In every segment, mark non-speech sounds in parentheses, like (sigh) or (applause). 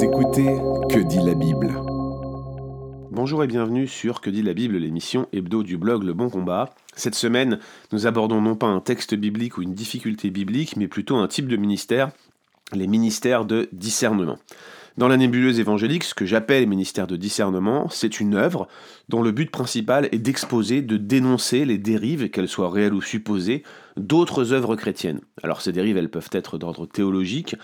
Écoutez Que dit la Bible Bonjour et bienvenue sur Que dit la Bible, l'émission hebdo du blog Le Bon Combat. Cette semaine, nous abordons non pas un texte biblique ou une difficulté biblique, mais plutôt un type de ministère, les ministères de discernement. Dans la nébuleuse évangélique, ce que j'appelle ministère de discernement, c'est une œuvre dont le but principal est d'exposer, de dénoncer les dérives, qu'elles soient réelles ou supposées, d'autres œuvres chrétiennes. Alors ces dérives, elles peuvent être d'ordre théologique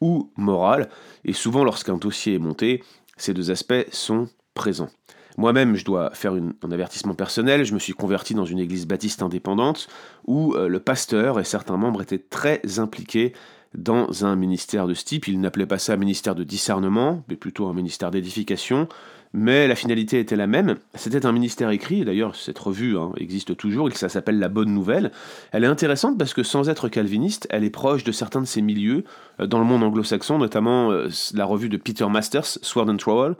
ou moral, et souvent lorsqu'un dossier est monté, ces deux aspects sont présents. Moi-même, je dois faire un avertissement personnel, je me suis converti dans une église baptiste indépendante où euh, le pasteur et certains membres étaient très impliqués dans un ministère de ce type. Il n'appelait pas ça ministère de discernement, mais plutôt un ministère d'édification. Mais la finalité était la même. C'était un ministère écrit, d'ailleurs cette revue hein, existe toujours, et ça s'appelle La Bonne Nouvelle. Elle est intéressante parce que sans être calviniste, elle est proche de certains de ces milieux euh, dans le monde anglo-saxon, notamment euh, la revue de Peter Masters, Sword and Trowel,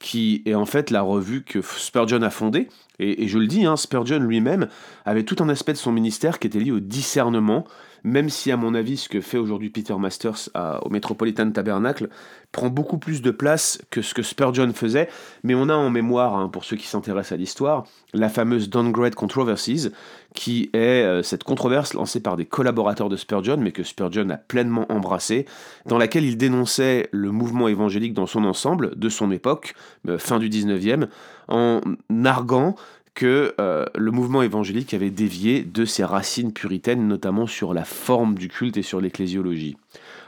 qui est en fait la revue que Spurgeon a fondée. Et, je le dis, hein, Spurgeon lui-même avait tout un aspect de son ministère qui était lié au discernement, même si à mon avis ce que fait aujourd'hui Peter Masters au Metropolitan Tabernacle prend beaucoup plus de place que ce que Spurgeon faisait, mais on a en mémoire, hein, pour ceux qui s'intéressent à l'histoire, la fameuse Downgrade Controversies, qui est euh, cette controverse lancée par des collaborateurs de Spurgeon, mais que Spurgeon a pleinement embrassée, dans laquelle il dénonçait le mouvement évangélique dans son ensemble, de son époque, euh, fin du 19e, en narguant que euh, le mouvement évangélique avait dévié de ses racines puritaines, notamment sur la forme du culte et sur l'ecclésiologie.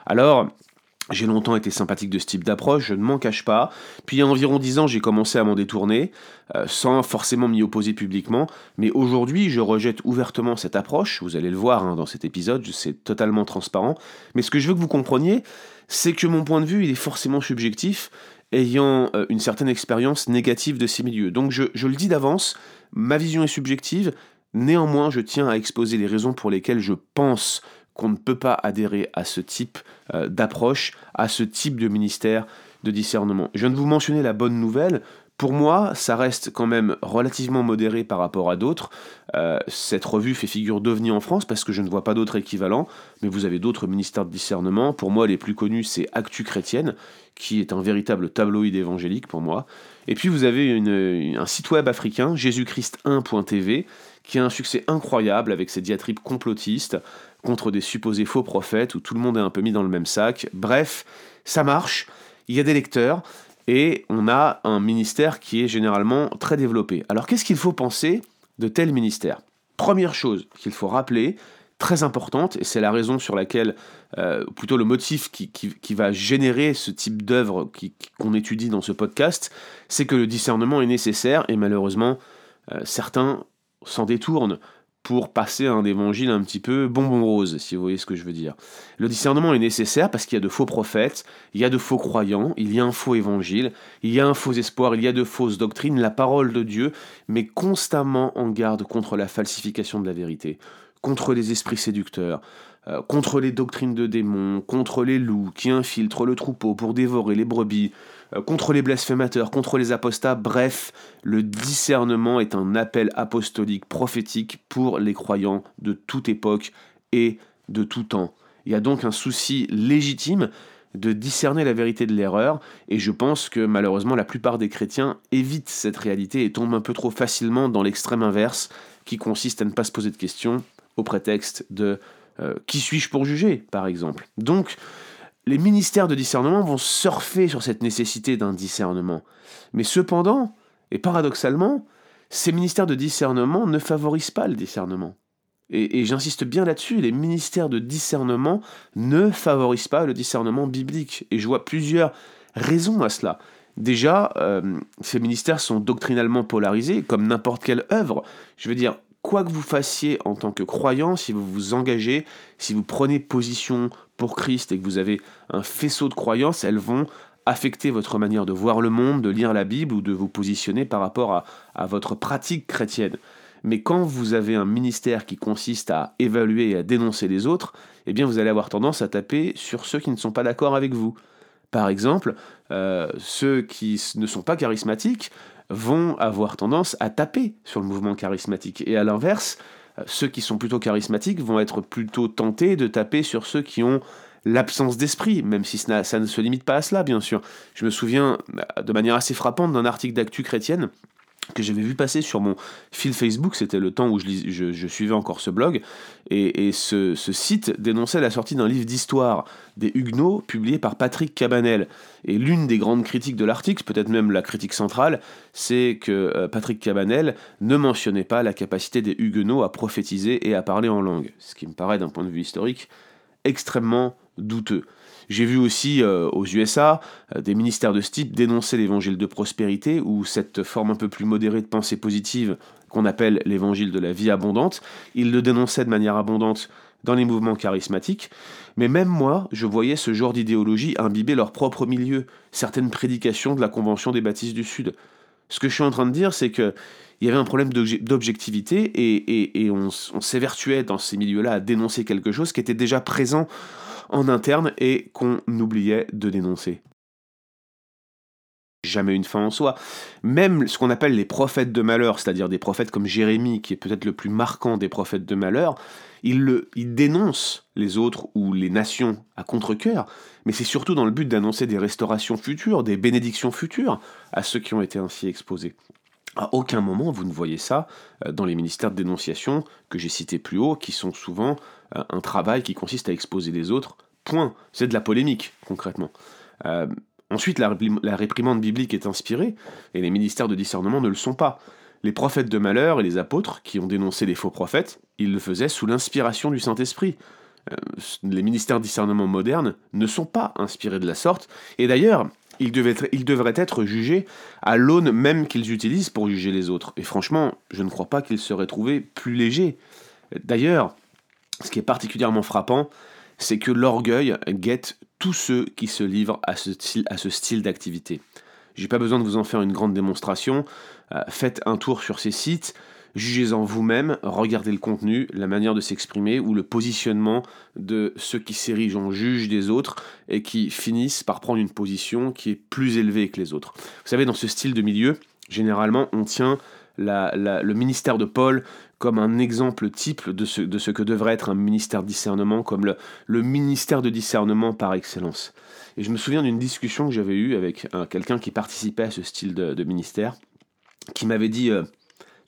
Alors, j'ai longtemps été sympathique de ce type d'approche, je ne m'en cache pas. Puis il y a environ dix ans, j'ai commencé à m'en détourner, euh, sans forcément m'y opposer publiquement. Mais aujourd'hui, je rejette ouvertement cette approche. Vous allez le voir hein, dans cet épisode, c'est totalement transparent. Mais ce que je veux que vous compreniez, c'est que mon point de vue, il est forcément subjectif, ayant euh, une certaine expérience négative de ces milieux. Donc je, le dis d'avance, Ma vision est subjective, néanmoins je tiens à exposer les raisons pour lesquelles je pense qu'on ne peut pas adhérer à ce type euh, d'approche, à ce type de ministère de discernement. Je viens de vous mentionner la bonne nouvelle. Pour moi, ça reste quand même relativement modéré par rapport à d'autres. Euh, cette revue fait figure d'ovni en France parce que je ne vois pas d'autres équivalents, mais vous avez d'autres ministères de discernement. Pour moi, les plus connus, c'est Actu Chrétienne, qui est un véritable tabloïd évangélique pour moi. Et puis vous avez un site web africain, jésuschrist1.tv, qui a un succès incroyable avec ses diatribes complotistes contre des supposés faux prophètes où tout le monde est un peu mis dans le même sac. Bref, ça marche, il y a des lecteurs et on a un ministère qui est généralement très développé. Alors qu'est-ce qu'il faut penser de tel ministère? Première chose qu'il faut rappeler, très importante, et c'est la raison sur laquelle, euh, plutôt le motif qui, va générer ce type d'œuvre qu'on étudie dans ce podcast, c'est que le discernement est nécessaire, et malheureusement, euh, certains s'en détournent pour passer un évangile un petit peu bonbon rose, si vous voyez ce que je veux dire. Le discernement est nécessaire parce qu'il y a de faux prophètes, il y a de faux croyants, il y a un faux évangile, il y a un faux espoir, il y a de fausses doctrines, la parole de Dieu met constamment en garde contre la falsification de la vérité contre les esprits séducteurs, euh, contre les doctrines de démons, contre les loups qui infiltrent le troupeau pour dévorer les brebis, euh, contre les blasphémateurs, contre les apostats, bref, le discernement est un appel apostolique prophétique pour les croyants de toute époque et de tout temps. Il y a donc un souci légitime de discerner la vérité de l'erreur, et je pense que malheureusement la plupart des chrétiens évitent cette réalité et tombent un peu trop facilement dans l'extrême inverse, qui consiste à ne pas se poser de questions, au prétexte de euh, qui suis-je pour juger, par exemple? Donc, les ministères de discernement vont surfer sur cette nécessité d'un discernement. Mais cependant, et paradoxalement, ces ministères de discernement ne favorisent pas le discernement. Et, j'insiste bien là-dessus, les ministères de discernement ne favorisent pas le discernement biblique. Et je vois plusieurs raisons à cela. Déjà, euh, ces ministères sont doctrinalement polarisés, comme n'importe quelle œuvre. Je veux dire, quoi que vous fassiez en tant que croyant, si vous vous engagez, si vous prenez position pour Christ et que vous avez un faisceau de croyances, elles vont affecter votre manière de voir le monde, de lire la Bible ou de vous positionner par rapport à, votre pratique chrétienne. Mais quand vous avez un ministère qui consiste à évaluer et à dénoncer les autres, eh bien vous allez avoir tendance à taper sur ceux qui ne sont pas d'accord avec vous. Par exemple, euh, ceux qui ne sont pas charismatiques vont avoir tendance à taper sur le mouvement charismatique. Et à l'inverse, euh, ceux qui sont plutôt charismatiques vont être plutôt tentés de taper sur ceux qui ont l'absence d'esprit, même si ça, ça ne se limite pas à cela, bien sûr. Je me souviens de manière assez frappante d'un article d'actu chrétienne que j'avais vu passer sur mon fil Facebook, c'était le temps où je, suivais encore ce blog, et, ce, site dénonçait la sortie d'un livre d'histoire des Huguenots publié par Patrick Cabanel. Et l'une des grandes critiques de l'article, peut-être même la critique centrale, c'est que euh, Patrick Cabanel ne mentionnait pas la capacité des Huguenots à prophétiser et à parler en langue, ce qui me paraît d'un point de vue historique extrêmement douteux. J'ai vu aussi euh, aux USA euh, des ministères de ce type dénoncer l'évangile de prospérité ou cette forme un peu plus modérée de pensée positive qu'on appelle l'évangile de la vie abondante. Ils le dénonçaient de manière abondante dans les mouvements charismatiques, mais même moi, je voyais ce genre d'idéologie imbiber leur propre milieu, certaines prédications de la Convention des baptistes du Sud. Ce que je suis en train de dire, c'est que il y avait un problème d'objectivité et, on s'évertuait dans ces milieux-là à dénoncer quelque chose qui était déjà présent en interne et qu'on oubliait de dénoncer. Jamais une fin en soi. Même ce qu'on appelle les prophètes de malheur, c'est-à-dire des prophètes comme Jérémie, qui est peut-être le plus marquant des prophètes de malheur, il, le, dénonce les autres ou les nations à contre-coeur, mais c'est surtout dans le but d'annoncer des restaurations futures, des bénédictions futures à ceux qui ont été ainsi exposés. À aucun moment vous ne voyez ça euh, dans les ministères de dénonciation que j'ai cités plus haut, qui sont souvent euh, un travail qui consiste à exposer les autres. Point. C'est de la polémique, concrètement. Euh, ensuite, la, réprimande biblique est inspirée, et les ministères de discernement ne le sont pas. Les prophètes de malheur et les apôtres, qui ont dénoncé les faux prophètes, ils le faisaient sous l'inspiration du Saint-Esprit. les ministères de discernement modernes ne sont pas inspirés de la sorte, et d'ailleurs, ils, devraient être jugés à l'aune même qu'ils utilisent pour juger les autres. Et franchement, je ne crois pas qu'ils seraient trouvés plus légers. D'ailleurs, ce qui est particulièrement frappant, c'est que l'orgueil guette tous ceux qui se livrent à ce style, à ce style d'activité. J'ai pas besoin de vous en faire une grande démonstration. Euh, faites un tour sur ces sites, Jugez-en vous-même, regardez le contenu, la manière de s'exprimer ou le positionnement de ceux qui s'érigent en juge des autres et qui finissent par prendre une position qui est plus élevée que les autres. Vous savez, dans ce style de milieu, généralement, on tient le ministère de Paul comme un exemple type de ce, que devrait être un ministère de discernement, comme le, ministère de discernement par excellence. Et je me souviens d'une discussion que j'avais eue avec quelqu'un qui participait à ce style de, ministère, qui m'avait dit... Euh,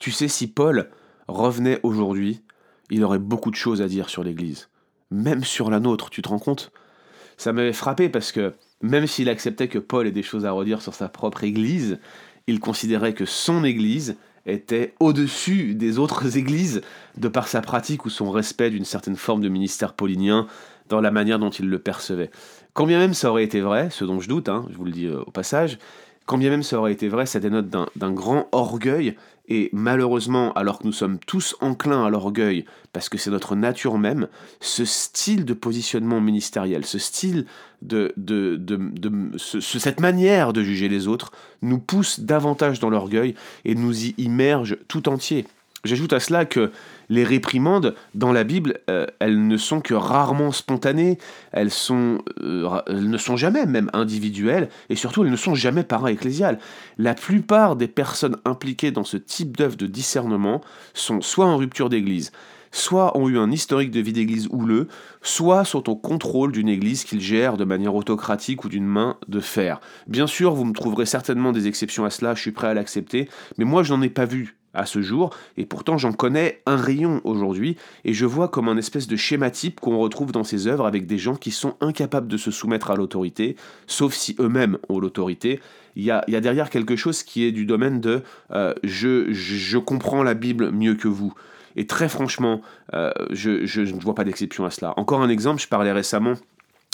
tu sais, si Paul revenait aujourd'hui, il aurait beaucoup de choses à dire sur l'Église. Même sur la nôtre, tu te rends compte? Ça m'avait frappé parce que même s'il acceptait que Paul ait des choses à redire sur sa propre Église, il considérait que son Église était au-dessus des autres églises de par sa pratique ou son respect d'une certaine forme de ministère paulinien dans la manière dont il le percevait. Quand bien même ça aurait été vrai, ce dont je doute, hein, je vous le dis euh, au passage, quand bien même ça aurait été vrai, ça dénote d'un grand orgueil, et malheureusement, alors que nous sommes tous enclins à l'orgueil, parce que c'est notre nature même, ce style de positionnement ministériel, ce style de, cette manière de juger les autres, nous pousse davantage dans l'orgueil et nous y immerge tout entier. J'ajoute à cela que les réprimandes dans la Bible, euh, elles ne sont que rarement spontanées, euh, elles ne sont jamais même individuelles, et surtout elles ne sont jamais par un ecclésial. La plupart des personnes impliquées dans ce type d'œuvre de discernement sont soit en rupture d'église, soit ont eu un historique de vie d'église houleux, soit sont au contrôle d'une église qu'ils gèrent de manière autocratique ou d'une main de fer. Bien sûr, vous me trouverez certainement des exceptions à cela, je suis prêt à l'accepter, mais moi je n'en ai pas vu à ce jour, et pourtant j'en connais un rayon aujourd'hui, et je vois comme un espèce de schéma type qu'on retrouve dans ces œuvres avec des gens qui sont incapables de se soumettre à l'autorité, sauf si eux-mêmes ont l'autorité. Il y, a, derrière quelque chose qui est du domaine de euh, je, je, comprends la Bible mieux que vous. Et très franchement, euh, je, je ne vois pas d'exception à cela. Encore un exemple, je parlais récemment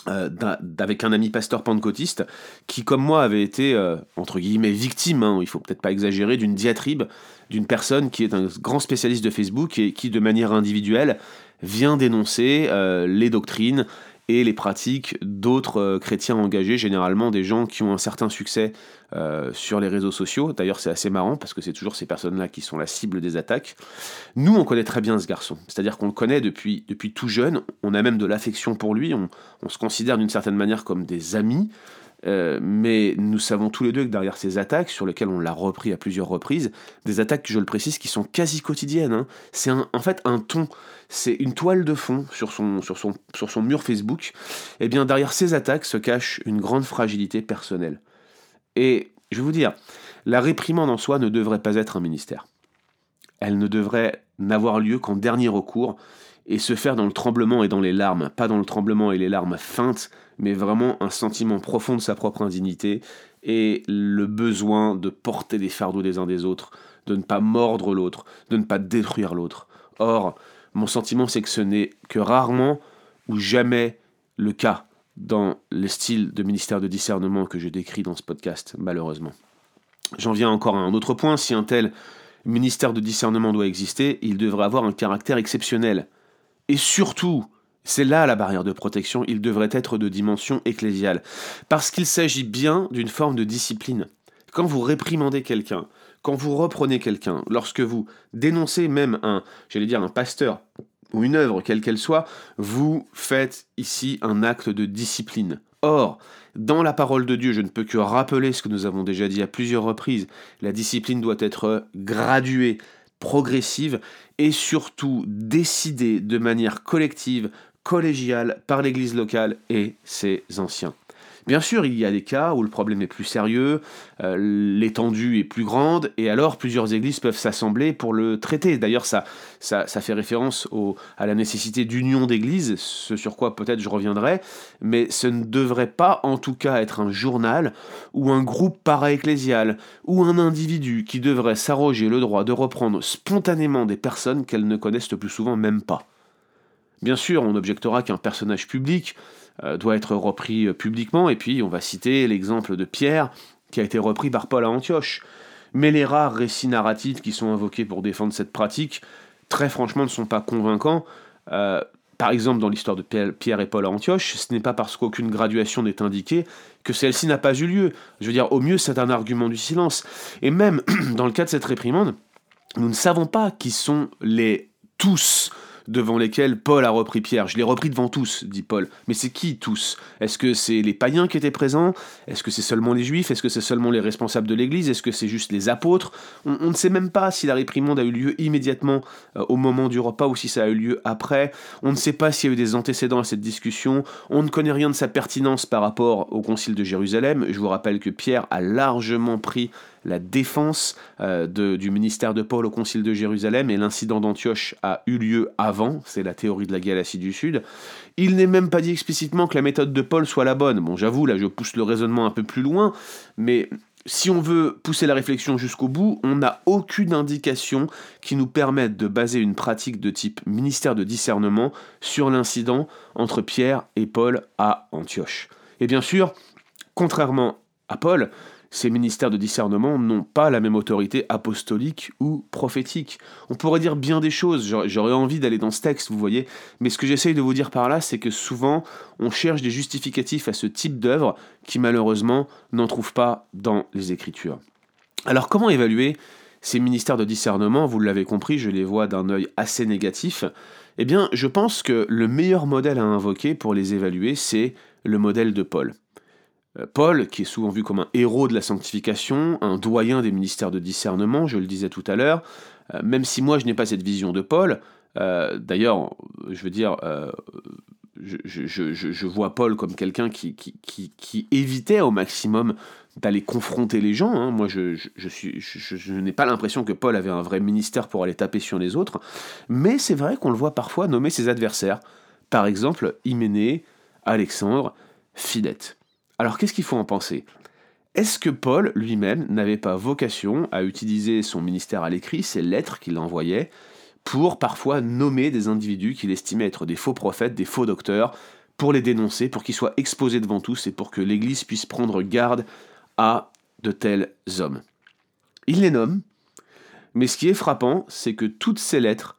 euh, avec un ami pasteur pentecôtiste qui, comme moi, avait été, euh, entre guillemets, victime, hein, il faut peut-être pas exagérer, d'une diatribe d'une personne qui est un grand spécialiste de Facebook et qui, de manière individuelle, vient dénoncer euh, les doctrines et les pratiques d'autres euh, chrétiens engagés, généralement des gens qui ont un certain succès euh, sur les réseaux sociaux. D'ailleurs, c'est assez marrant parce que c'est toujours ces personnes-là qui sont la cible des attaques. Nous, on connaît très bien ce garçon, c'est-à-dire qu'on le connaît depuis, depuis tout jeune, on a même de l'affection pour lui, on, se considère d'une certaine manière comme des amis. Euh, mais nous savons tous les deux que derrière ces attaques, sur lesquelles on l'a repris à plusieurs reprises, des attaques, je le précise, qui sont quasi quotidiennes. Hein. C'est en fait un ton, c'est une toile de fond sur son, sur, son, sur son mur Facebook. Et eh bien derrière ces attaques se cache une grande fragilité personnelle. Et je vais vous dire, la réprimande en soi ne devrait pas être un ministère. Elle ne devrait n'avoir lieu qu'en dernier recours et se faire dans le tremblement et dans les larmes, pas dans le tremblement et les larmes feintes, mais vraiment un sentiment profond de sa propre indignité et le besoin de porter les fardeaux des uns des autres, de ne pas mordre l'autre, de ne pas détruire l'autre. Or, mon sentiment c'est que ce n'est que rarement ou jamais le cas dans le style de ministère de discernement que je décris dans ce podcast, malheureusement. J'en viens encore à un autre point, si un tel ministère de discernement doit exister, il devrait avoir un caractère exceptionnel. Et surtout, c'est là la barrière de protection, il devrait être de dimension ecclésiale. Parce qu'il s'agit bien d'une forme de discipline. Quand vous réprimandez quelqu'un, quand vous reprenez quelqu'un, lorsque vous dénoncez même un, j'allais dire un pasteur ou une œuvre, quelle qu'elle soit, vous faites ici un acte de discipline. Or, dans la parole de Dieu, je ne peux que rappeler ce que nous avons déjà dit à plusieurs reprises, la discipline doit être graduée, progressive et surtout décidée de manière collective, collégiale par l'Église locale et ses anciens. Bien sûr, il y a des cas où le problème est plus sérieux, euh, l'étendue est plus grande, et alors plusieurs églises peuvent s'assembler pour le traiter. D'ailleurs, ça, ça, fait référence à la nécessité d'union d'églises, ce sur quoi peut-être je reviendrai, mais ce ne devrait pas en tout cas être un journal ou un groupe para-ecclésial ou un individu qui devrait s'arroger le droit de reprendre spontanément des personnes qu'elles ne connaissent le plus souvent même pas. Bien sûr, on objectera qu'un personnage public doit être repris euh, publiquement, et puis on va citer l'exemple de Pierre, qui a été repris par Paul à Antioche. Mais les rares récits narratifs qui sont invoqués pour défendre cette pratique, très franchement, ne sont pas convaincants. Euh, par exemple, dans l'histoire de Pierre et Paul à Antioche, ce n'est pas parce qu'aucune graduation n'est indiquée que celle-ci n'a pas eu lieu. Je veux dire, au mieux, c'est un argument du silence. Et même (clears throat) dans le cas de cette réprimande, nous ne savons pas qui sont les tous devant lesquels Paul a repris Pierre. Je l'ai repris devant tous, dit Paul. Mais c'est qui tous? Est-ce que c'est les païens qui étaient présents? Est-ce que c'est seulement les juifs? Est-ce que c'est seulement les responsables de l'Église? Est-ce que c'est juste les apôtres? On, ne sait même pas si la réprimande a eu lieu immédiatement euh, au moment du repas ou si ça a eu lieu après. On ne sait pas s'il y a eu des antécédents à cette discussion. On ne connaît rien de sa pertinence par rapport au concile de Jérusalem. Je vous rappelle que Pierre a largement pris la défense euh, du ministère de Paul au Concile de Jérusalem et l'incident d'Antioche a eu lieu avant, c'est la théorie de la Galatie du Sud. Il n'est même pas dit explicitement que la méthode de Paul soit la bonne. Bon, j'avoue, là je pousse le raisonnement un peu plus loin, mais si on veut pousser la réflexion jusqu'au bout, on n'a aucune indication qui nous permette de baser une pratique de type ministère de discernement sur l'incident entre Pierre et Paul à Antioche. Et bien sûr, contrairement à Paul, ces ministères de discernement n'ont pas la même autorité apostolique ou prophétique. On pourrait dire bien des choses, j'aurais envie d'aller dans ce texte, vous voyez, mais ce que j'essaye de vous dire par là, c'est que souvent, on cherche des justificatifs à ce type d'œuvre qui malheureusement n'en trouvent pas dans les Écritures. Alors comment évaluer ces ministères de discernement? Vous l'avez compris, je les vois d'un œil assez négatif. Eh bien, je pense que le meilleur modèle à invoquer pour les évaluer, c'est le modèle de Paul. Euh, Paul, qui est souvent vu comme un héros de la sanctification, un doyen des ministères de discernement, je le disais tout à l'heure, euh, même si moi je n'ai pas cette vision de Paul, euh, d'ailleurs, je veux dire, je, vois Paul comme quelqu'un qui, évitait au maximum d'aller confronter les gens. Hein. Moi, je, je, n'ai pas l'impression que Paul avait un vrai ministère pour aller taper sur les autres, mais c'est vrai qu'on le voit parfois nommer ses adversaires. Par exemple, Hyménée, Alexandre, Philette. Alors qu'est-ce qu'il faut en penser? Est-ce que Paul lui-même n'avait pas vocation à utiliser son ministère à l'écrit, ses lettres qu'il envoyait, pour parfois nommer des individus qu'il estimait être des faux prophètes, des faux docteurs, pour les dénoncer, pour qu'ils soient exposés devant tous et pour que l'Église puisse prendre garde à de tels hommes? Il les nomme, mais ce qui est frappant, c'est que toutes ces lettres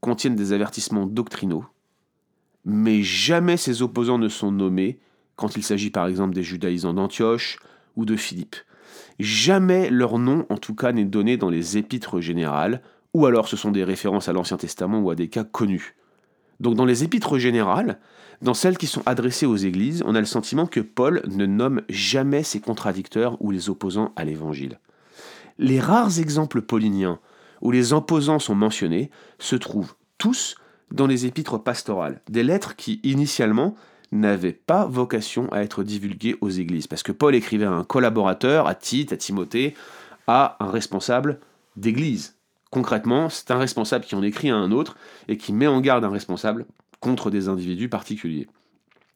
contiennent des avertissements doctrinaux, mais jamais ses opposants ne sont nommés, quand il s'agit par exemple des judaïsants d'Antioche ou de Philippe. Jamais leur nom, en tout cas, n'est donné dans les épîtres générales, ou alors ce sont des références à l'Ancien Testament ou à des cas connus. Donc dans les épîtres générales, dans celles qui sont adressées aux églises, on a le sentiment que Paul ne nomme jamais ses contradicteurs ou les opposants à l'évangile. Les rares exemples pauliniens où les opposants sont mentionnés se trouvent tous dans les épîtres pastorales, des lettres qui initialement n'avaient pas vocation à être divulguées aux églises, parce que Paul écrivait à un collaborateur, à Tite, à Timothée, à un responsable d'église. Concrètement, c'est un responsable qui en écrit à un autre et qui met en garde un responsable contre des individus particuliers.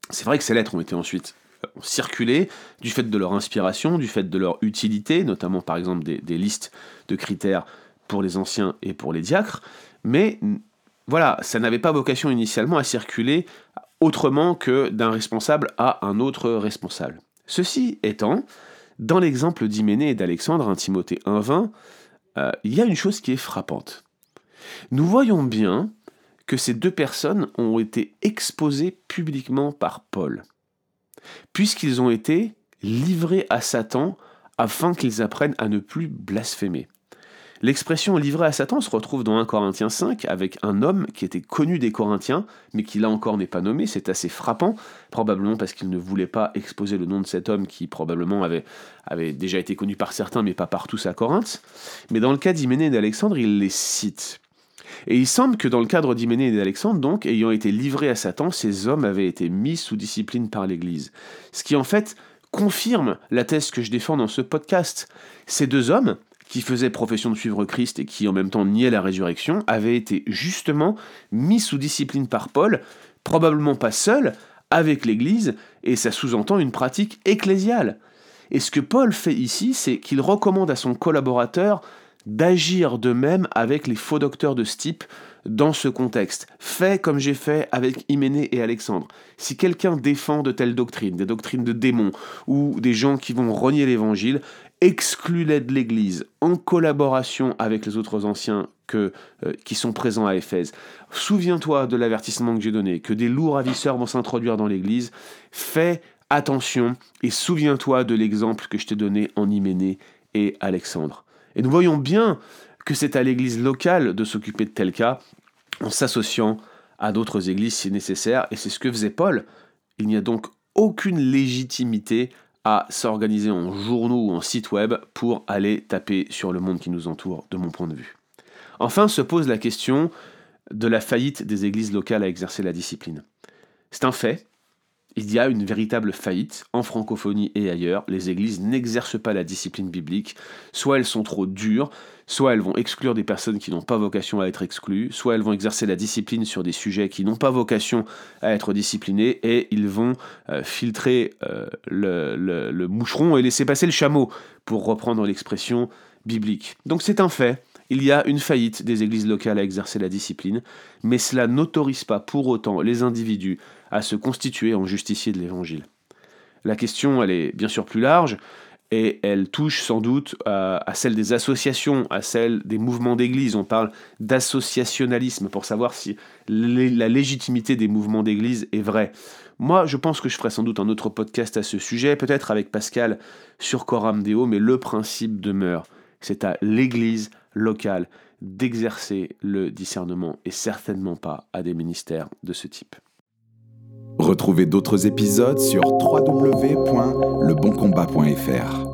C'est vrai que ces lettres ont été ensuite euh, circulées du fait de leur inspiration, du fait de leur utilité, notamment par exemple des, des listes de critères pour les anciens et pour les diacres, mais voilà, ça n'avait pas vocation initialement à circuler autrement que d'un responsable à un autre responsable. Ceci étant, dans l'exemple d'Hyménée et d'Alexandre, 1 Timothée 1.20, euh, il y a une chose qui est frappante. Nous voyons bien que ces deux personnes ont été exposées publiquement par Paul, puisqu'ils ont été livrés à Satan afin qu'ils apprennent à ne plus blasphémer. L'expression livré à Satan se retrouve dans 1 Corinthiens 5 avec un homme qui était connu des Corinthiens, mais qui là encore n'est pas nommé. C'est assez frappant, probablement parce qu'il ne voulait pas exposer le nom de cet homme qui probablement avait, déjà été connu par certains, mais pas par tous à Corinthe. Mais dans le cas d'Hyménée et d'Alexandre, il les cite. Et il semble que dans le cadre d'Hyménée et d'Alexandre, donc, ayant été livrés à Satan, ces hommes avaient été mis sous discipline par l'Église. Ce qui en fait confirme la thèse que je défends dans ce podcast. Ces deux hommes, qui faisait profession de suivre Christ et qui en même temps niait la résurrection, avait été justement mis sous discipline par Paul, probablement pas seul, avec l'Église, et ça sous-entend une pratique ecclésiale. Et ce que Paul fait ici, c'est qu'il recommande à son collaborateur d'agir de même avec les faux docteurs de ce dans ce contexte. Fais comme j'ai fait avec Hyménée et Alexandre. Si quelqu'un défend de telles doctrines, des doctrines de démons, ou des gens qui vont renier l'évangile, exclue-les de l'Église en collaboration avec les autres anciens que, euh, qui sont présents à Éphèse. Souviens-toi de l'avertissement que j'ai donné, que des lourds ravisseurs vont s'introduire dans l'Église. Fais attention et souviens-toi de l'exemple que je t'ai donné en Hyménée et Alexandre. Et nous voyons bien que c'est à l'Église locale de s'occuper de tels cas en s'associant à d'autres églises si nécessaire, et c'est ce que faisait Paul. Il n'y a donc aucune légitimité à s'organiser en journaux ou en site web pour aller taper sur le monde qui nous entoure, de mon point de vue. Enfin se pose la question de la faillite des églises locales à exercer la discipline. C'est un fait, il y a une véritable faillite en francophonie et ailleurs. Les églises n'exercent pas la discipline biblique. Soit elles sont trop dures, soit elles vont exclure des personnes qui n'ont pas vocation à être exclues, soit elles vont exercer la discipline sur des sujets qui n'ont pas vocation à être disciplinés, et ils vont euh, filtrer euh, le, le moucheron et laisser passer le chameau, pour reprendre l'expression biblique. Donc c'est un fait. Il y a une faillite des églises locales à exercer la discipline, mais cela n'autorise pas pour autant les individus à se constituer en justiciers de l'Évangile. La question, elle est bien sûr plus large, et elle touche sans doute à, celle des associations, à celle des mouvements d'église. On parle d'associationnalisme pour savoir si la légitimité des mouvements d'église est vraie. Moi, je pense que je ferai sans doute un autre podcast à ce sujet, peut-être avec Pascal sur Coram Deo, mais le principe demeure. C'est à l'église locale d'exercer le discernement et certainement pas à des ministères de ce type. Retrouvez d'autres épisodes sur www.leboncombat.fr.